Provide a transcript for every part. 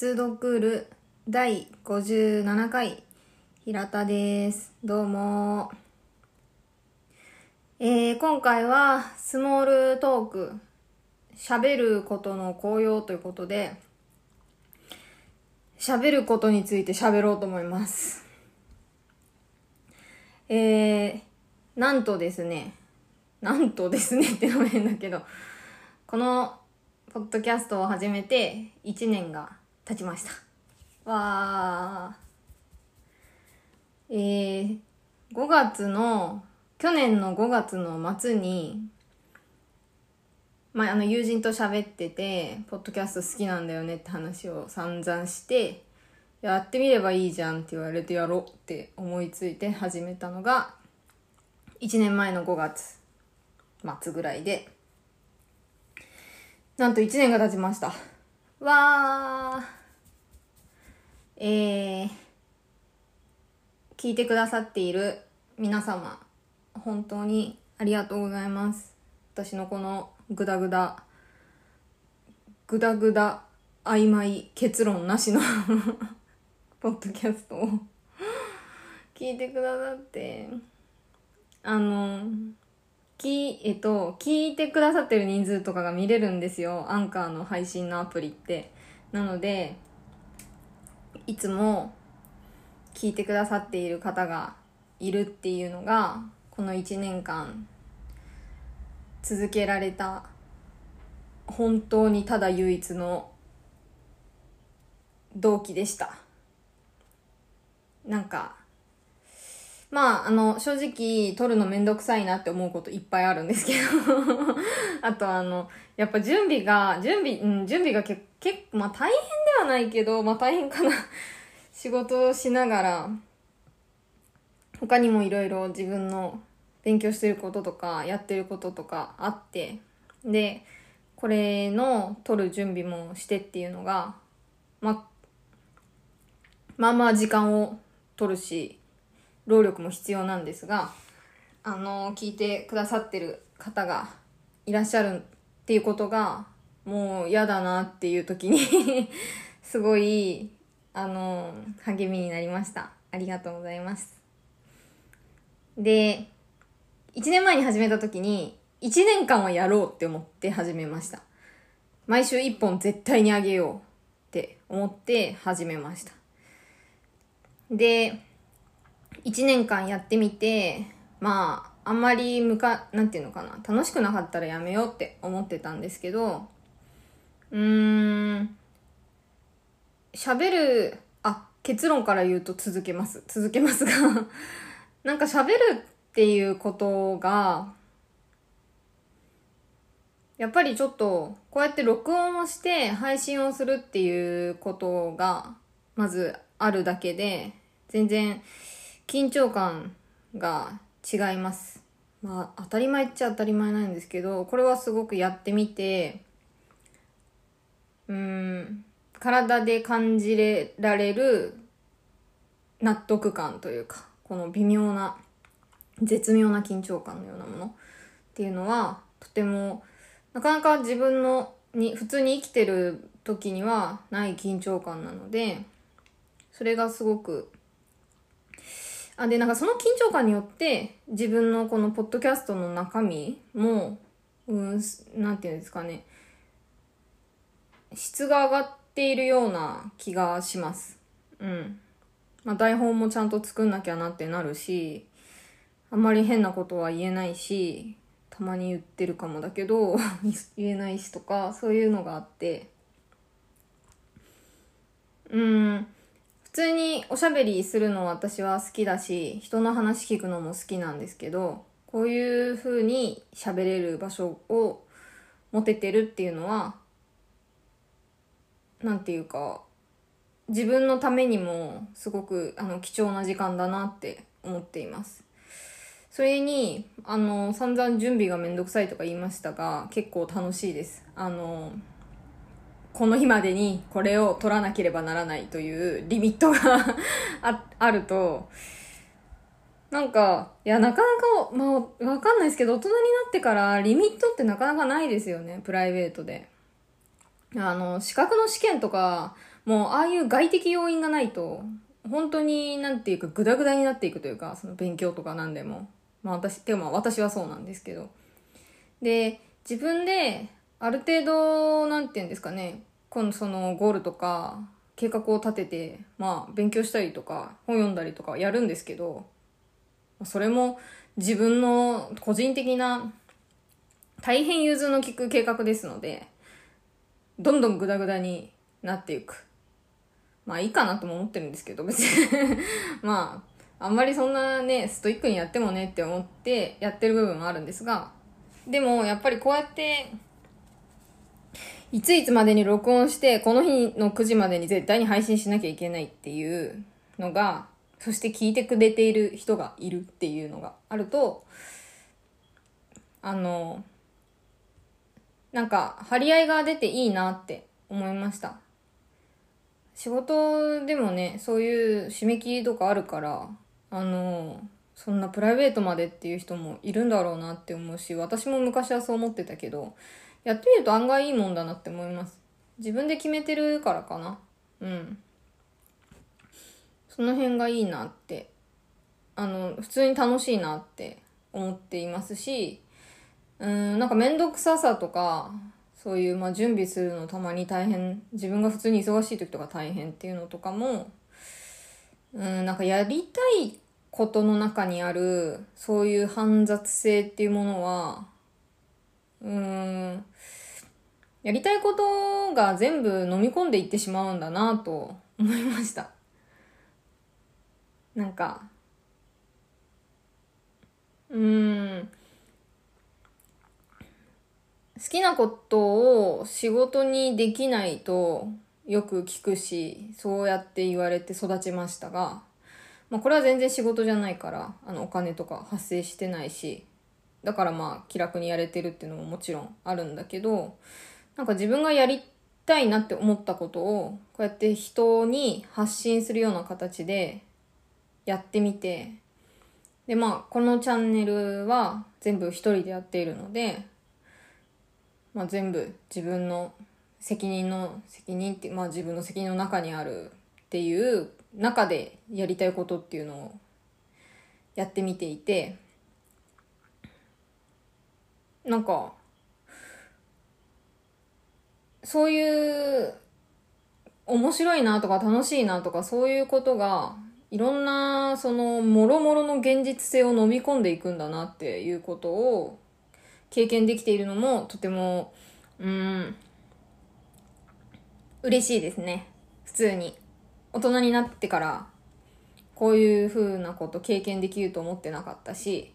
接読る第57回平田です。どうも。えー、今回はスモールトーク。喋ることの効用ということで喋ることについて喋ろうと思います。えー、なんとですね。なんとですねってのも変だけどこのポッドキャストを始めて1年が経ちましたわーえー、5月の去年の5月の末にまあ、あの友人と喋っててポッドキャスト好きなんだよねって話を散々してやってみればいいじゃんって言われてやろうって思いついて始めたのが1年前の5月末ぐらいでなんと1年が経ちました。わー。えー、聞いてくださっている皆様、本当にありがとうございます。私のこのグダグダ、グダグダ曖昧結論なしの ポッドキャストを 聞いてくださって、あの、き、えっと、聞いてくださってる人数とかが見れるんですよ。アンカーの配信のアプリって。なので、いつも聞いてくださっている方がいるっていうのが、この1年間続けられた本当にただ唯一の動機でした。なんか、まあ、あの、正直、撮るのめんどくさいなって思うこといっぱいあるんですけど あとあの、やっぱ準備が、準備、うん、準備が結構、まあ大変はないけど、まあ大変かな。仕事をしながら、他にもいろいろ自分の勉強してることとか、やってることとかあって、で、これの撮る準備もしてっていうのが、ままあまあ時間を取るし、労力も必要なんですが、あの、聞いてくださってる方がいらっしゃるっていうことが、もう嫌だなっていう時に すごい、あの、励みになりました。ありがとうございます。で、1年前に始めた時に、1年間はやろうって思って始めました。毎週1本絶対にあげようって思って始めました。で、1年間やってみて、まあ、あんまりむか、なんていうのかな、楽しくなかったらやめようって思ってたんですけど、うーん、喋る、あ、結論から言うと続けます。続けますが なんか喋るっていうことが、やっぱりちょっと、こうやって録音をして配信をするっていうことが、まずあるだけで、全然緊張感が違います。まあ当たり前っちゃ当たり前なんですけど、これはすごくやってみて、うん、体で感じれられる納得感というか、この微妙な、絶妙な緊張感のようなものっていうのは、とても、なかなか自分のに、普通に生きてる時にはない緊張感なので、それがすごくあ、で、なんかその緊張感によって、自分のこのポッドキャストの中身も、うん、なんていうんですかね、質が上がっているような気がします。うん。まあ、台本もちゃんと作んなきゃなってなるし、あんまり変なことは言えないし、たまに言ってるかもだけど、言えないしとか、そういうのがあって、うん、普通におしゃべりするの私は好きだし、人の話聞くのも好きなんですけど、こういう風に喋れる場所を持ててるっていうのは、なんていうか、自分のためにもすごくあの貴重な時間だなって思っています。それに、あの、散々準備がめんどくさいとか言いましたが、結構楽しいです。あの、この日までにこれを取らなければならないというリミットが ああると、なんか、いや、なかなか、まあ、わかんないですけど、大人になってからリミットってなかなかないですよね、プライベートで。あの、資格の試験とか、もうああいう外的要因がないと、本当になんていうかグダグダになっていくというか、その勉強とかなんでも。まあ私、てかまあ私はそうなんですけど。で、自分である程度、なんていうんですかね、このそのゴールとか計画を立てて、まあ勉強したりとか本読んだりとかやるんですけど、それも自分の個人的な大変融通の利く計画ですので、どんどんグダグダになっていく。まあいいかなとも思ってるんですけど、別に まあ、あんまりそんなね、ストイックにやってもねって思ってやってる部分もあるんですが、でもやっぱりこうやって、いついつまでに録音して、この日の9時までに絶対に配信しなきゃいけないっていうのが、そして聞いてくれている人がいるっていうのがあると、あの、なんか、張り合いが出ていいなって思いました。仕事でもね、そういう締め切りとかあるから、あの、そんなプライベートまでっていう人もいるんだろうなって思うし、私も昔はそう思ってたけど、やってみると案外いいもんだなって思います。自分で決めてるからかな。うん。その辺がいいなって、あの、普通に楽しいなって思っていますし、うん、なんかめんどくささとか、そういう、まあ、準備するのたまに大変、自分が普通に忙しい時とか大変っていうのとかも、うん、なんかやりたいことの中にある、そういう煩雑性っていうものは、うん、やりたいことが全部飲み込んでいってしまうんだなと思いました。なんか、うん、好きなことを仕事にできないとよく聞くし、そうやって言われて育ちましたが、まあこれは全然仕事じゃないから、あのお金とか発生してないし、だからまあ気楽にやれてるっていうのももちろんあるんだけど、なんか自分がやりたいなって思ったことを、こうやって人に発信するような形でやってみて、でまあこのチャンネルは全部一人でやっているので、まあ、全部自分の責任の責任って、まあ、自分の責任の中にあるっていう中でやりたいことっていうのをやってみていてなんかそういう面白いなとか楽しいなとかそういうことがいろんなそのもろもろの現実性を飲み込んでいくんだなっていうことを経験できているのもとても、うん、嬉しいですね。普通に。大人になってから、こういう風なこと経験できると思ってなかったし、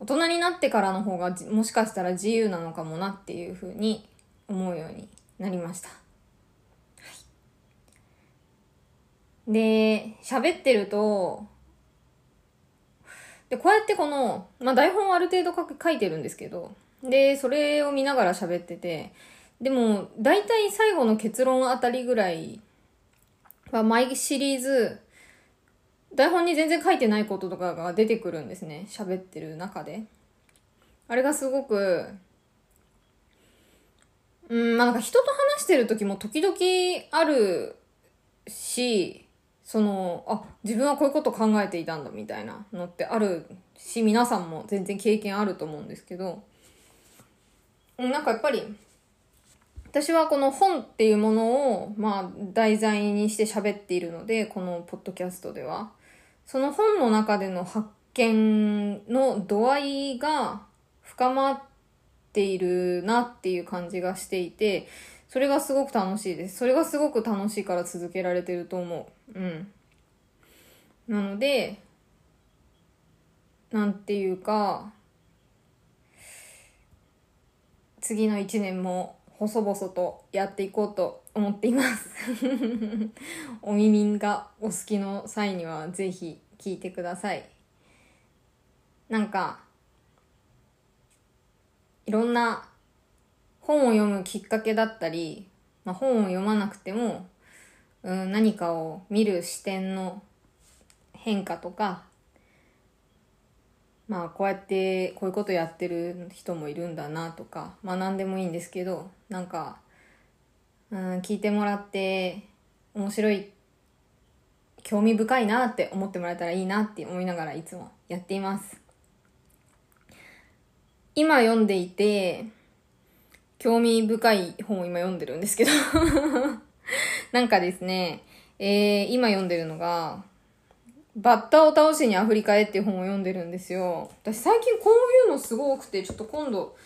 大人になってからの方がもしかしたら自由なのかもなっていう風に思うようになりました。はい、で、喋ってると、で、こうやってこの、まあ、台本ある程度書いてるんですけど、で、それを見ながら喋ってて、でも、大体最後の結論あたりぐらいは、毎シリーズ、台本に全然書いてないこととかが出てくるんですね。喋ってる中で。あれがすごく、うん、まあなんか人と話してる時も時々あるし、その、あ、自分はこういうこと考えていたんだみたいなのってあるし、皆さんも全然経験あると思うんですけど、なんかやっぱり、私はこの本っていうものを、まあ、題材にして喋っているので、このポッドキャストでは。その本の中での発見の度合いが深まってているなっていう感じがしていて、それがすごく楽しいです。それがすごく楽しいから続けられてると思う。うん。なので、なんていうか、次の一年も細々とやっていこうと思っています お耳がお好きの際にはぜひ聞いてください。なんか、いろんな本を読むきっかけだったり、まあ、本を読まなくても、うん、何かを見る視点の変化とか、まあこうやってこういうことやってる人もいるんだなとか、まあ何でもいいんですけど、なんか、うん、聞いてもらって、面白い、興味深いなって思ってもらえたらいいなって思いながらいつもやっています。今読んでいて、興味深い本を今読んでるんですけど、なんかですね、えー、今読んでるのが、バッタを倒しにアフリカへっていう本を読んでるんですよ。私最近こういうのすごくて、ちょっと今度、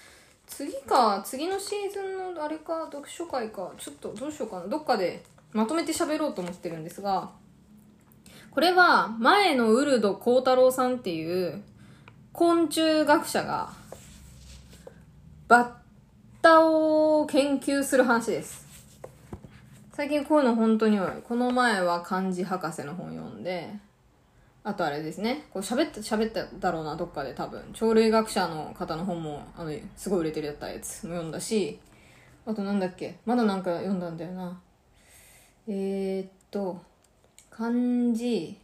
次か、次のシーズンのあれか、読書会か、ちょっとどうしようかな。どっかでまとめて喋ろうと思ってるんですが、これは前のウルド幸太郎さんっていう昆虫学者がバッタを研究する話です。最近こういうの本当に多い。この前は漢字博士の本読んで、あとあれですね。こう喋った、喋っただろうな、どっかで多分。鳥類学者の方の本も、あの、すごい売れてるやったやつも読んだし、あとなんだっけまだなんか読んだんだよな。えー、っと、漢字、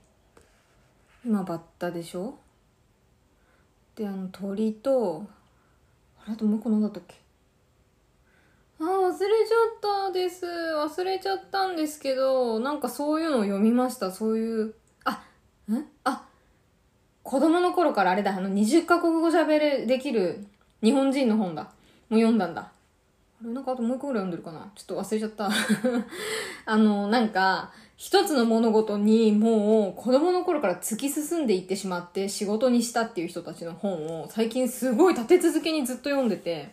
今バッタでしょ？で、あの鳥と、あれあともう一個何だったっけ？あ忘れちゃったです。忘れちゃったんですけど、なんかそういうのを読みました。そういう、あ、ん？あ、子供の頃からあれだ、あの20カ国語喋れ、できる日本人の本だ。もう読んだんだ。あれなんかあともう一個ぐらい読んでるかなちょっと忘れちゃった。あの、なんか、一つの物事にもう子供の頃から突き進んでいってしまって仕事にしたっていう人たちの本を最近すごい立て続けにずっと読んでて、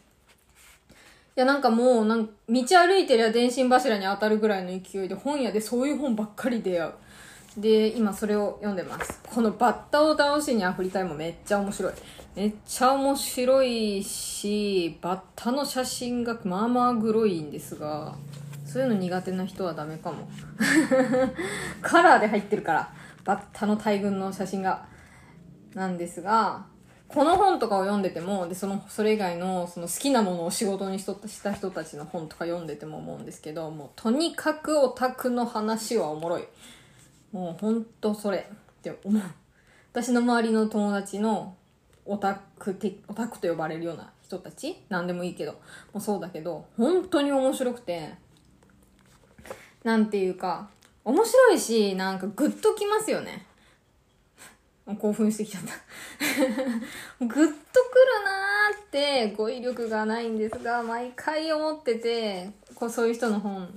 いやなんかもうなん道歩いてりゃ電信柱に当たるぐらいの勢いで本屋でそういう本ばっかり出会う。で、今それを読んでます。このバッタを倒しにアフリカへもめっちゃ面白い。めっちゃ面白いし、バッタの写真がまあまあグロいんですが、そういうの苦手な人はダメかも。カラーで入ってるから、バッタの大群の写真が。なんですが、この本とかを読んでても、で、その、それ以外の、その好きなものを仕事にしとした人たちの本とか読んでても思うんですけど、もうとにかくオタクの話はおもろい。もうほんとそれって思う。私の周りの友達のオタクて、オタクと呼ばれるような人たち何でもいいけど、もうそうだけど、本当に面白くて、なんていうか、面白いし、なんかグッときますよね。興奮してきちゃった。グッとくるなーって語彙力がないんですが、毎回思ってて、こうそういう人の本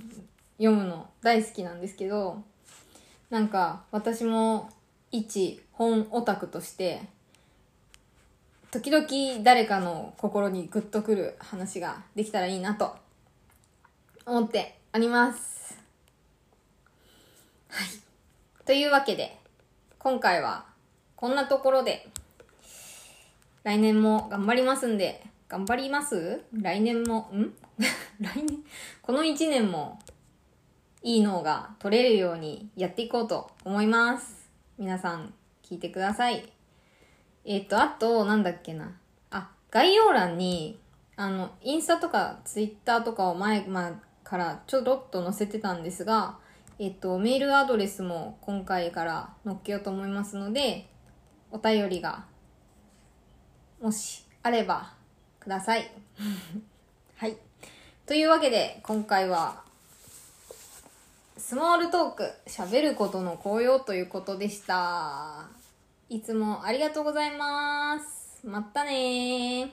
読むの大好きなんですけど、なんか私も一本オタクとして、時々誰かの心にグッとくる話ができたらいいなと思っております。はい。というわけで、今回はこんなところで、来年も頑張りますんで、頑張ります？来年も、ん？来年？この1年もいい脳が取れるようにやっていこうと思います。皆さん聞いてください。えっ、と、あと、なんだっけな。あ、概要欄に、あの、インスタとかツイッターとかを前、まあ、からちょろっと載せてたんですが、えっ、と、メールアドレスも今回から載っけようと思いますので、お便りが、もしあれば、ください。はい。というわけで、今回は、スモールトーク、喋ることの効用ということでした。いつもありがとうございます。またね。